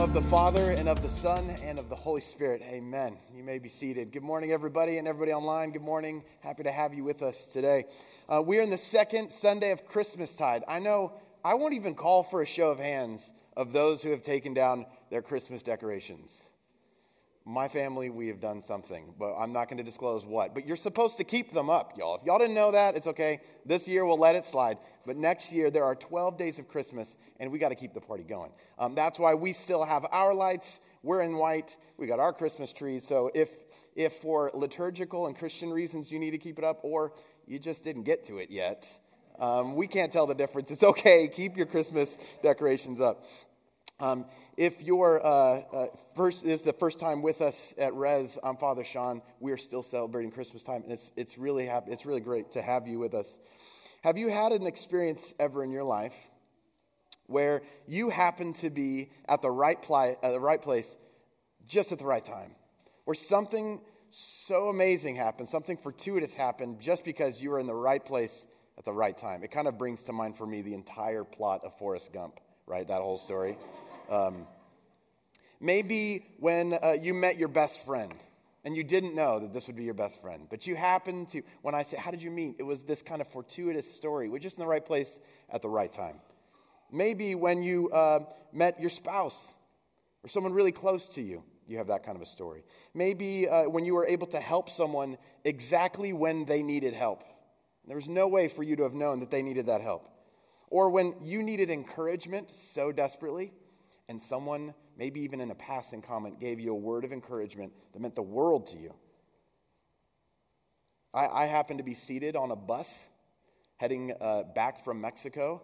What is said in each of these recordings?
of the Father, and of the Son, and of the Holy Spirit. Amen. You may be seated. Good morning, everybody, and everybody online. Good morning. Happy to have you with us today. Uh, we are in the second Sunday of Christmastide. I know I won't even call for a show of hands of those who have taken down their Christmas decorations. My family, we have done something, but I'm not going to disclose what. But you're supposed to keep them up, y'all. If y'all didn't know that, it's okay. This year we'll let it slide. But next year there are 12 days of Christmas, and we got to keep the party going. Um, that's why we still have our lights. We're in white. We got our Christmas trees. So if if for liturgical and Christian reasons you need to keep it up, or you just didn't get to it yet, um, we can't tell the difference. It's okay. Keep your Christmas decorations up. Um, if you're uh, uh, first is the first time with us at Res, I'm Father Sean. We are still celebrating Christmas time, and it's it's really happy, it's really great to have you with us. Have you had an experience ever in your life where you happen to be at the right pli- at the right place, just at the right time, where something so amazing happened, something fortuitous happened, just because you were in the right place at the right time? It kind of brings to mind for me the entire plot of Forrest Gump, right? That whole story. Um, maybe when uh, you met your best friend and you didn't know that this would be your best friend, but you happened to, when I say, How did you meet? It was this kind of fortuitous story. We're just in the right place at the right time. Maybe when you uh, met your spouse or someone really close to you, you have that kind of a story. Maybe uh, when you were able to help someone exactly when they needed help. There was no way for you to have known that they needed that help. Or when you needed encouragement so desperately and someone, maybe even in a passing comment, gave you a word of encouragement that meant the world to you. I, I happened to be seated on a bus heading uh, back from Mexico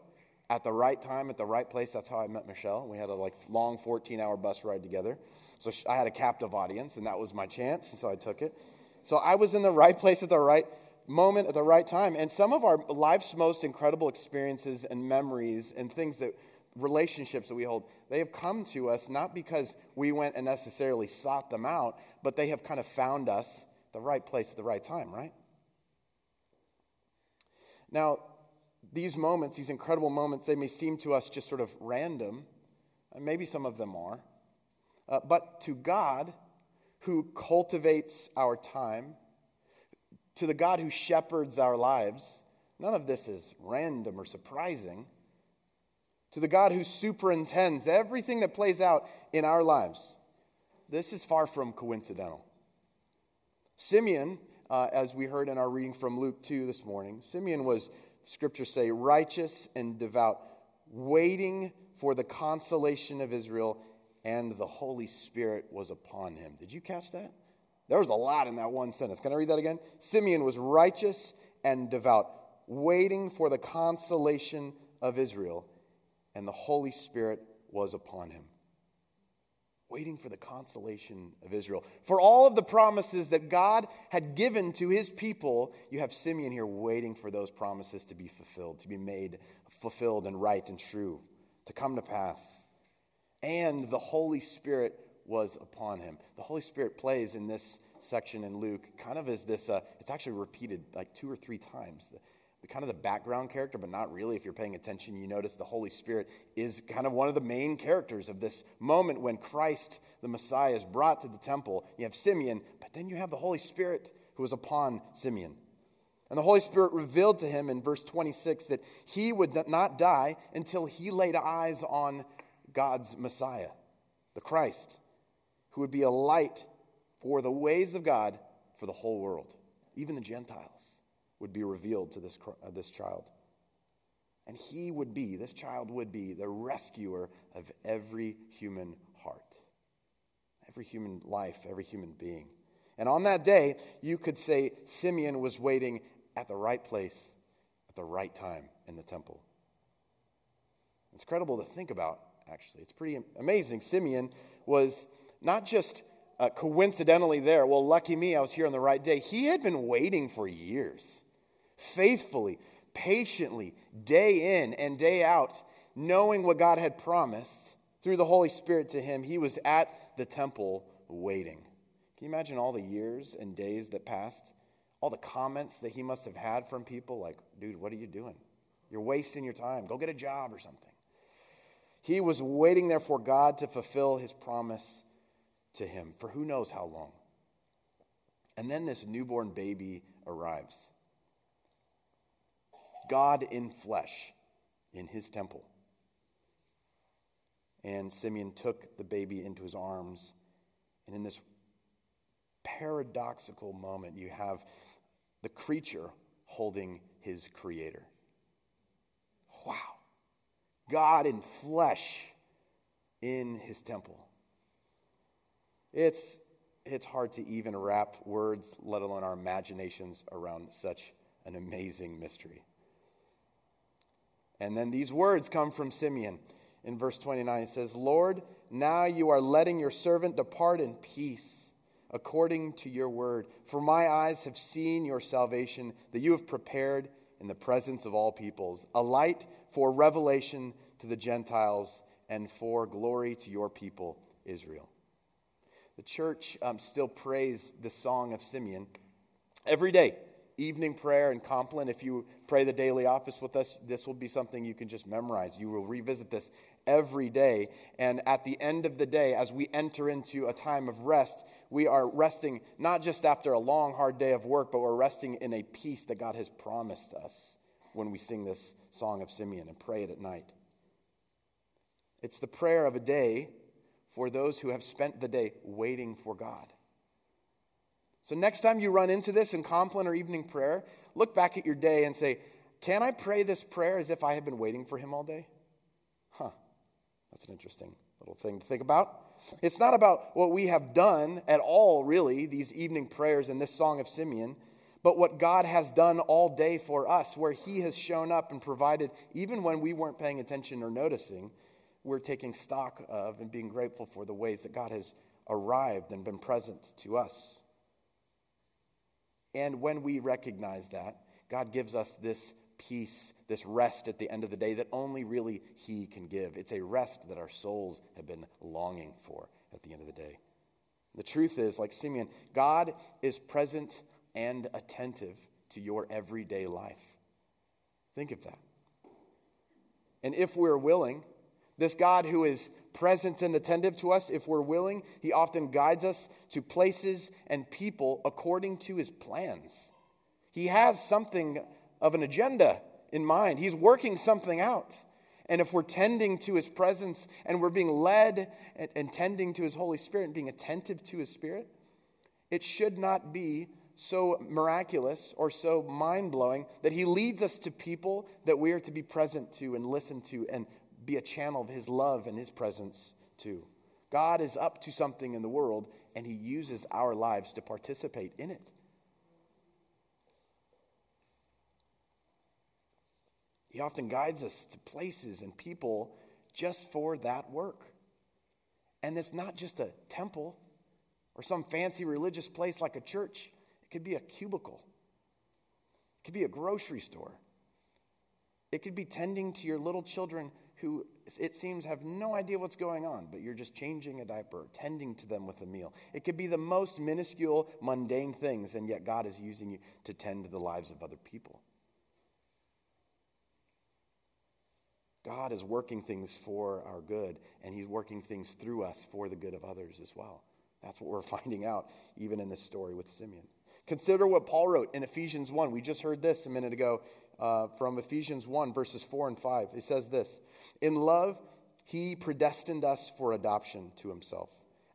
at the right time, at the right place. That's how I met Michelle. We had a like long 14 hour bus ride together. So I had a captive audience, and that was my chance, and so I took it. So I was in the right place at the right moment at the right time. And some of our life's most incredible experiences and memories and things that relationships that we hold, they have come to us not because we went and necessarily sought them out, but they have kind of found us the right place at the right time, right? Now, these moments, these incredible moments, they may seem to us just sort of random, and maybe some of them are. Uh, but to God, who cultivates our time, to the God who shepherds our lives, none of this is random or surprising to the God who superintends everything that plays out in our lives. This is far from coincidental. Simeon, uh, as we heard in our reading from Luke 2 this morning, Simeon was, scriptures say, righteous and devout, waiting for the consolation of Israel, and the Holy Spirit was upon him. Did you catch that? There was a lot in that one sentence. Can I read that again? Simeon was righteous and devout, waiting for the consolation of Israel, and the Holy Spirit was upon him. Waiting for the consolation of Israel. For all of the promises that God had given to his people, you have Simeon here waiting for those promises to be fulfilled, to be made fulfilled and right and true, to come to pass. And the Holy Spirit was upon him. The Holy Spirit plays in this section in Luke kind of as this, uh, it's actually repeated like two or three times the kind of the background character, but not really. If you're paying attention, you notice the Holy Spirit is kind of one of the main characters of this moment when Christ, the Messiah, is brought to the temple. You have Simeon, but then you have the Holy Spirit who was upon Simeon. And the Holy Spirit revealed to him in verse 26 that he would not die until he laid eyes on God's Messiah, the Christ, who would be a light for the ways of God for the whole world, even the Gentiles would be revealed to this, uh, this child. And he would be, this child would be, the rescuer of every human heart, every human life, every human being. And on that day, you could say Simeon was waiting at the right place at the right time in the temple. It's incredible to think about, actually. It's pretty amazing. Simeon was not just uh, coincidentally there. Well, lucky me, I was here on the right day. He had been waiting for years faithfully, patiently, day in and day out, knowing what God had promised through the Holy Spirit to him, he was at the temple waiting. Can you imagine all the years and days that passed? All the comments that he must have had from people like, dude, what are you doing? You're wasting your time. Go get a job or something. He was waiting there for God to fulfill his promise to him for who knows how long. And then this newborn baby arrives. God in flesh in his temple. And Simeon took the baby into his arms. And in this paradoxical moment, you have the creature holding his creator. Wow. God in flesh in his temple. It's, it's hard to even wrap words, let alone our imaginations, around such an amazing mystery. And then these words come from Simeon. In verse 29, it says, Lord, now you are letting your servant depart in peace according to your word. For my eyes have seen your salvation that you have prepared in the presence of all peoples, a light for revelation to the Gentiles and for glory to your people, Israel. The church um, still prays the song of Simeon every day. Evening prayer and Compline. If you pray the daily office with us, this will be something you can just memorize. You will revisit this every day. And at the end of the day, as we enter into a time of rest, we are resting not just after a long, hard day of work, but we're resting in a peace that God has promised us when we sing this song of Simeon and pray it at night. It's the prayer of a day for those who have spent the day waiting for God. So, next time you run into this in Compline or evening prayer, look back at your day and say, Can I pray this prayer as if I had been waiting for Him all day? Huh. That's an interesting little thing to think about. It's not about what we have done at all, really, these evening prayers and this song of Simeon, but what God has done all day for us, where He has shown up and provided, even when we weren't paying attention or noticing, we're taking stock of and being grateful for the ways that God has arrived and been present to us. And when we recognize that, God gives us this peace, this rest at the end of the day that only really He can give. It's a rest that our souls have been longing for at the end of the day. The truth is, like Simeon, God is present and attentive to your everyday life. Think of that. And if we're willing, this God who is present and attentive to us, if we're willing, he often guides us to places and people according to his plans. He has something of an agenda in mind. He's working something out. And if we're tending to his presence and we're being led and, tending to his Holy Spirit and being attentive to his Spirit, it should not be so miraculous or so mind blowing that he leads us to people that we are to be present to and listen to and be a channel of his love and his presence too. God is up to something in the world and he uses our lives to participate in it. He often guides us to places and people just for that work. And it's not just a temple or some fancy religious place like a church, it could be a cubicle, it could be a grocery store, it could be tending to your little children who it seems have no idea what's going on, but you're just changing a diaper, tending to them with a meal. It could be the most minuscule, mundane things, and yet God is using you to tend to the lives of other people. God is working things for our good, and He's working things through us for the good of others as well. That's what we're finding out even in this story with Simeon. Consider what Paul wrote in Ephesians 1. We just heard this a minute ago uh, from Ephesians 1, verses 4 and 5. He says this In love, He predestined us for adoption to Himself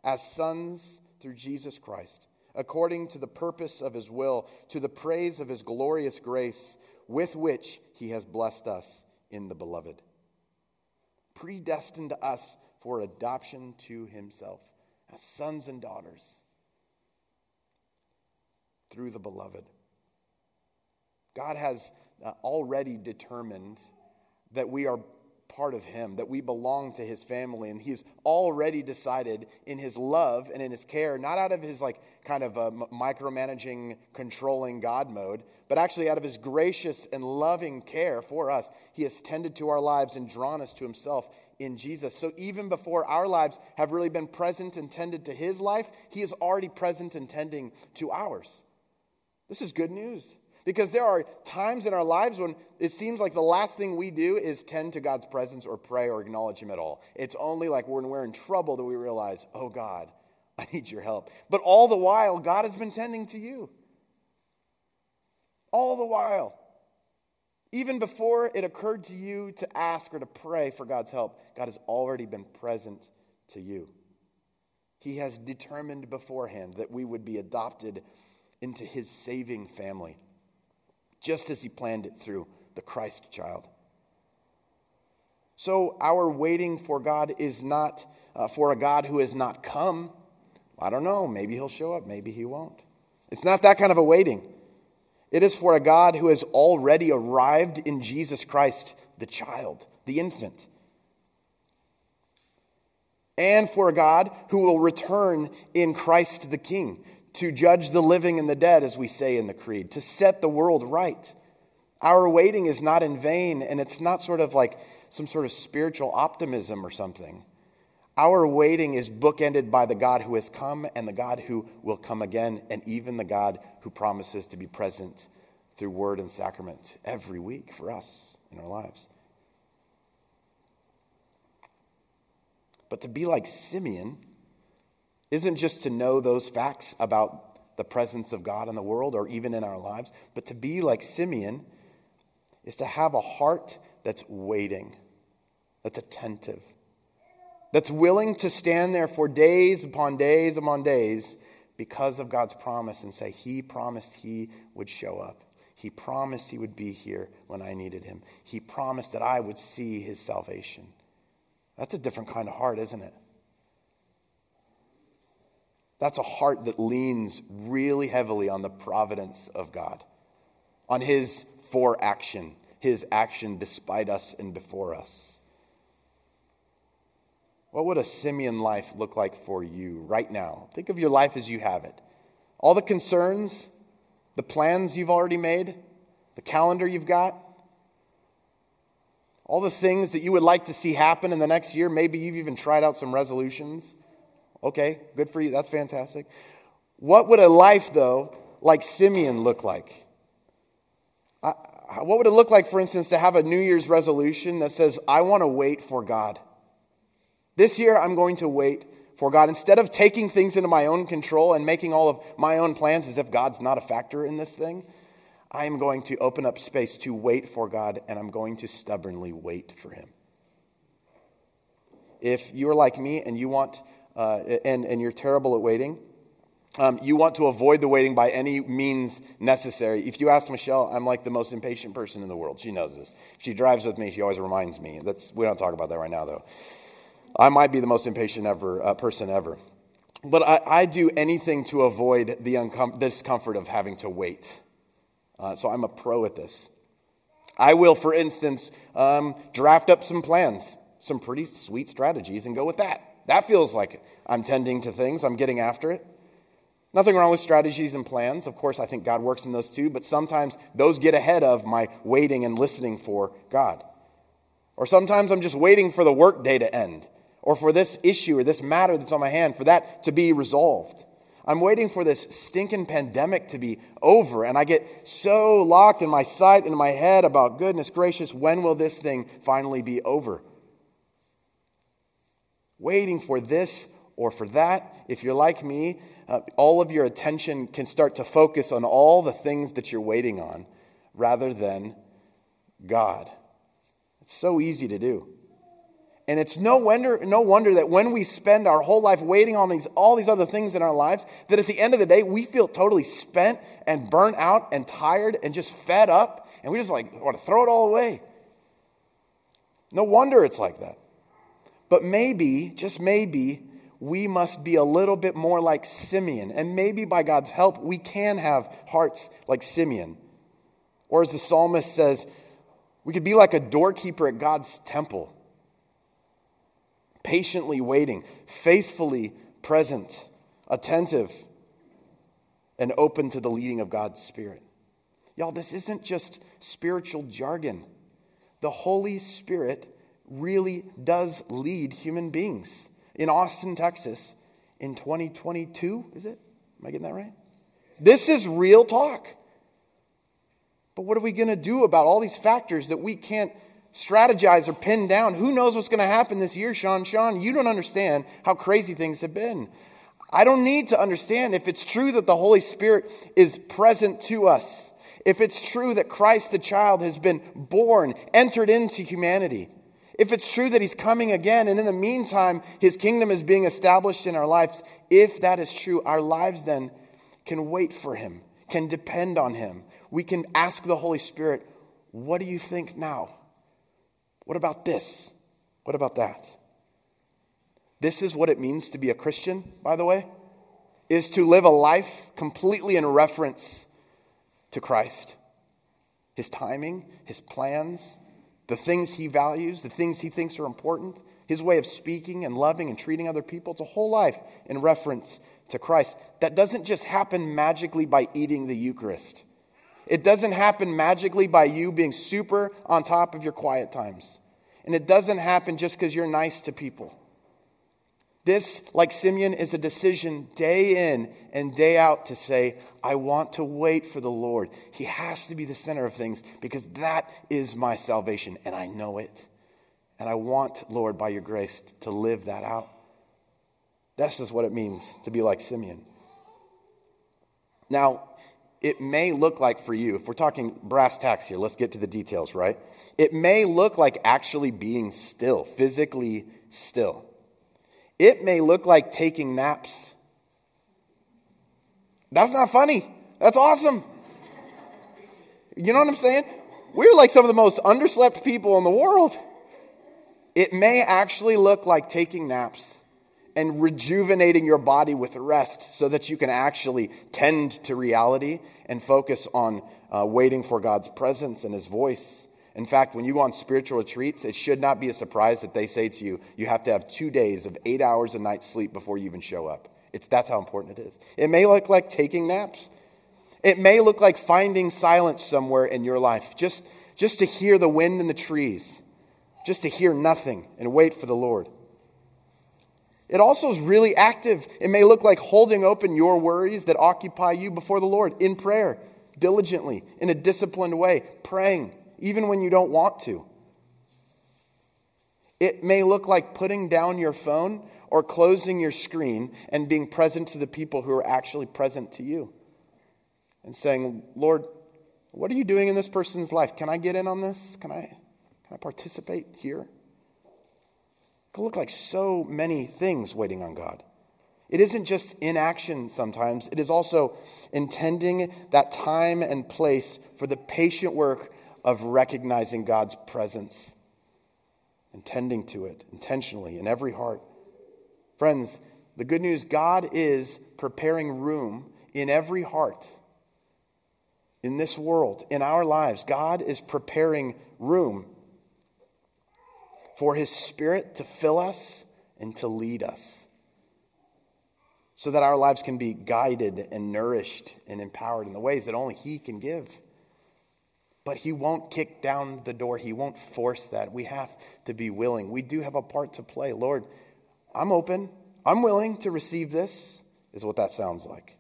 as sons through Jesus Christ, according to the purpose of His will, to the praise of His glorious grace, with which He has blessed us in the Beloved predestined us for adoption to himself as sons and daughters through the beloved. God has uh, already determined that we are part of Him, that we belong to His family, and He's already decided in His love and in His care, not out of His like kind of a uh, micromanaging, controlling God mode, but actually out of His gracious and loving care for us, He has tended to our lives and drawn us to Himself in Jesus. So even before our lives have really been present and tended to His life, He is already present and tending to ours. This is good news. Because there are times in our lives when it seems like the last thing we do is tend to God's presence or pray or acknowledge Him at all. It's only like when we're in trouble that we realize, oh God, I need your help. But all the while, God has been tending to you. All the while. Even before it occurred to you to ask or to pray for God's help, God has already been present to you. He has determined beforehand that we would be adopted into his saving family, just as he planned it through the Christ child. So, our waiting for God is not uh, for a God who has not come. I don't know. Maybe he'll show up, maybe he won't. It's not that kind of a waiting. It is for a God who has already arrived in Jesus Christ, the child, the infant. And for a God who will return in Christ the King to judge the living and the dead, as we say in the Creed, to set the world right. Our waiting is not in vain, and it's not sort of like some sort of spiritual optimism or something. Our waiting is bookended by the God who has come and the God who will come again, and even the God who promises to be present through word and sacrament every week for us in our lives. But to be like Simeon isn't just to know those facts about the presence of God in the world or even in our lives, but to be like Simeon is to have a heart that's waiting, that's attentive that's willing to stand there for days upon days upon days because of God's promise and say, He promised He would show up. He promised He would be here when I needed Him. He promised that I would see His salvation. That's a different kind of heart, isn't it? That's a heart that leans really heavily on the providence of God, on His for action, His action despite us and before us. What would a Simeon life look like for you right now? Think of your life as you have it. All the concerns, the plans you've already made, the calendar you've got, all the things that you would like to see happen in the next year. Maybe you've even tried out some resolutions. Okay, good for you. That's fantastic. What would a life, though, like Simeon look like? what would it look like, for instance, to have a New Year's resolution that says, I want to wait for God? This year, I'm going to wait for God. Instead of taking things into my own control and making all of my own plans as if God's not a factor in this thing, I am going to open up space to wait for God and I'm going to stubbornly wait for Him. If you are like me and you want, uh, and, and you're terrible at waiting, um, you want to avoid the waiting by any means necessary. If you ask Michelle, I'm like the most impatient person in the world. She knows this. If she drives with me, she always reminds me. That's, we don't talk about that right now, though. I might be the most impatient ever, uh, person ever. But I, I, do anything to avoid the uncom- discomfort of having to wait. Uh, so I'm a pro at this. I will, for instance, um, draft up some plans, some pretty sweet strategies, and go with that. That feels like I'm tending to things, I'm getting after it. Nothing wrong with strategies and plans. Of course, I think God works in those too, but sometimes those get ahead of my waiting and listening for God. Or sometimes I'm just waiting for the workday to end or for this issue or this matter that's on my hand, for that to be resolved. I'm waiting for this stinking pandemic to be over, and I get so locked in my sight and in my head about goodness gracious, when will this thing finally be over? Waiting for this or for that. If you're like me, uh, all of your attention can start to focus on all the things that you're waiting on rather than God. It's so easy to do. And it's no wonder, no wonder that when we spend our whole life waiting on these, all these other things in our lives, that at the end of the day, we feel totally spent and burnt out and tired and just fed up. And we just like want to throw it all away. No wonder it's like that. But maybe, just maybe, we must be a little bit more like Simeon. And maybe by God's help, we can have hearts like Simeon. Or as the psalmist says, we could be like a doorkeeper at God's temple patiently waiting, faithfully present, attentive, and open to the leading of God's Spirit. Y'all, this isn't just spiritual jargon. The Holy Spirit really does lead human beings. In Austin, Texas, in 2022, is it? Am I getting that right? This is real talk. But what are we going to do about all these factors that we can't strategize or pin down? Who knows what's going to happen this year, Sean? Sean, you don't understand how crazy things have been. I don't need to understand if it's true that the Holy Spirit is present to us, if it's true that Christ the child has been born, entered into humanity, if it's true that he's coming again, and in the meantime, his kingdom is being established in our lives, if that is true, our lives then can wait for him, can depend on him. We can ask the Holy Spirit, What do you think now? What about this? What about that? This is what it means to be a Christian, by the way, is to live a life completely in reference to Christ. His timing, his plans, the things he values, the things he thinks are important, his way of speaking and loving and treating other people. It's a whole life in reference to Christ. That doesn't just happen magically by eating the Eucharist. It doesn't happen magically by you being super on top of your quiet times. And it doesn't happen just because you're nice to people. This, like Simeon, is a decision day in and day out to say, I want to wait for the Lord. He has to be the center of things because that is my salvation, and I know it. And I want, Lord, by your grace, to live that out. This is what it means to be like Simeon. Now, it may look like for you, if we're talking brass tacks here, let's get to the details, right? It may look like actually being still, physically still. It may look like taking naps. That's not funny. That's awesome. You know what I'm saying? We're like some of the most underslept people in the world. It may actually look like taking naps and rejuvenating your body with rest so that you can actually tend to reality and focus on uh, waiting for God's presence and His voice. In fact, when you go on spiritual retreats, it should not be a surprise that they say to you, you have to have two days of eight hours a night sleep before you even show up. It's, that's how important it is. It may look like taking naps. It may look like finding silence somewhere in your life, just, just to hear the wind in the trees, just to hear nothing and wait for the Lord. It also is really active. It may look like holding open your worries that occupy you before the Lord in prayer, diligently, in a disciplined way, praying even when you don't want to. It may look like putting down your phone or closing your screen and being present to the people who are actually present to you and saying, Lord, what are you doing in this person's life? Can I get in on this? Can I, can I participate here? It can look like so many things waiting on God. It isn't just inaction sometimes, it is also intending that time and place for the patient work of recognizing God's presence and tending to it intentionally in every heart. Friends, the good news God is preparing room in every heart in this world, in our lives. God is preparing room for His Spirit to fill us and to lead us so that our lives can be guided and nourished and empowered in the ways that only He can give. But he won't kick down the door. He won't force that. We have to be willing. We do have a part to play. Lord, I'm open. I'm willing to receive this, is what that sounds like.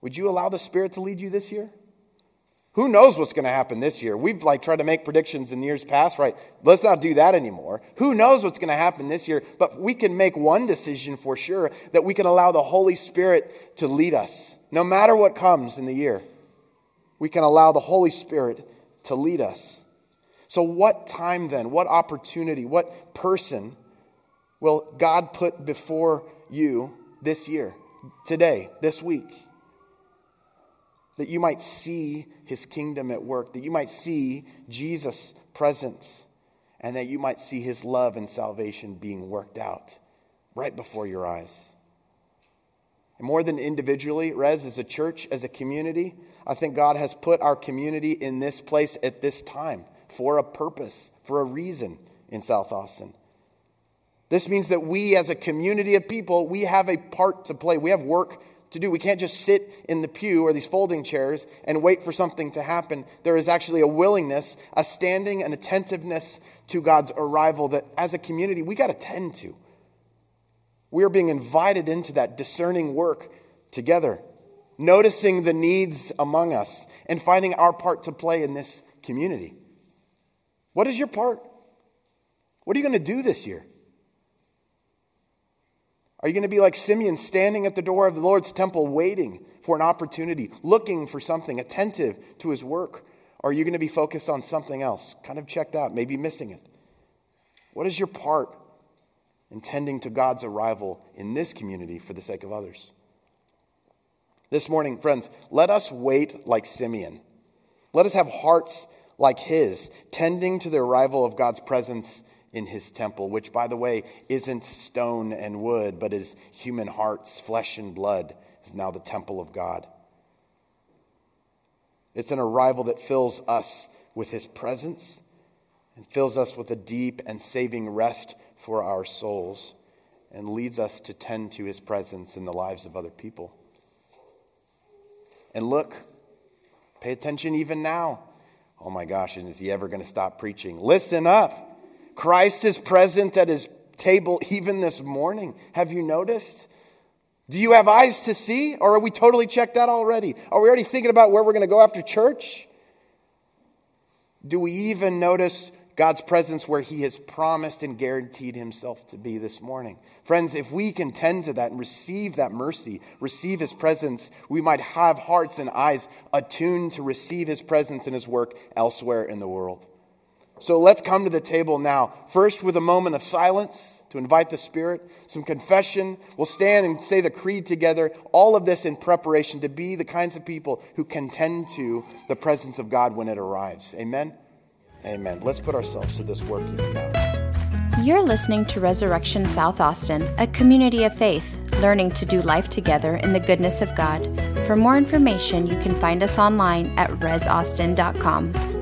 Would you allow the Spirit to lead you this year? Who knows what's going to happen this year? We've like tried to make predictions in years past, right? Let's not do that anymore. Who knows what's going to happen this year? But we can make one decision for sure that we can allow the Holy Spirit to lead us no matter what comes in the year we can allow the Holy Spirit to lead us. So, what time then, what opportunity, what person will God put before you this year, today, this week? That you might see his kingdom at work, that you might see Jesus' presence, and that you might see his love and salvation being worked out right before your eyes. And more than individually, Res, as a church, as a community, I think God has put our community in this place at this time for a purpose, for a reason in South Austin. This means that we, as a community of people, we have a part to play. We have work to do. We can't just sit in the pew or these folding chairs and wait for something to happen. There is actually a willingness, a standing, an attentiveness to God's arrival that, as a community, we got to tend to. We are being invited into that discerning work together. noticing the needs among us, and finding our part to play in this community. What is your part? What are you going to do this year? Are you going to be like Simeon, standing at the door of the Lord's temple, waiting for an opportunity, looking for something, attentive to his work? Or are you going to be focused on something else, kind of checked out, maybe missing it? What is your part in tending to God's arrival in this community for the sake of others? This morning, friends, let us wait like Simeon. Let us have hearts like his, tending to the arrival of God's presence in his temple, which, by the way, isn't stone and wood, but is human hearts, flesh and blood, is now the temple of God. It's an arrival that fills us with his presence and fills us with a deep and saving rest for our souls and leads us to tend to his presence in the lives of other people. And look, pay attention even now. Oh my gosh, and is he ever going to stop preaching? Listen up. Christ is present at his table even this morning. Have you noticed? Do you have eyes to see, or are we totally checked out already? Are we already thinking about where we're going to go after church? Do we even notice God's presence where He has promised and guaranteed Himself to be this morning? Friends, if we can tend to that and receive that mercy, receive His presence, we might have hearts and eyes attuned to receive His presence and His work elsewhere in the world. So let's come to the table now. First, with a moment of silence to invite the Spirit, some confession. We'll stand and say the creed together. All of this in preparation to be the kinds of people who contend to the presence of God when it arrives. Amen? Amen. Let's put ourselves to this work now. You're listening to Resurrection South Austin, a community of faith, learning to do life together in the goodness of God. For more information, you can find us online at resaustin.com.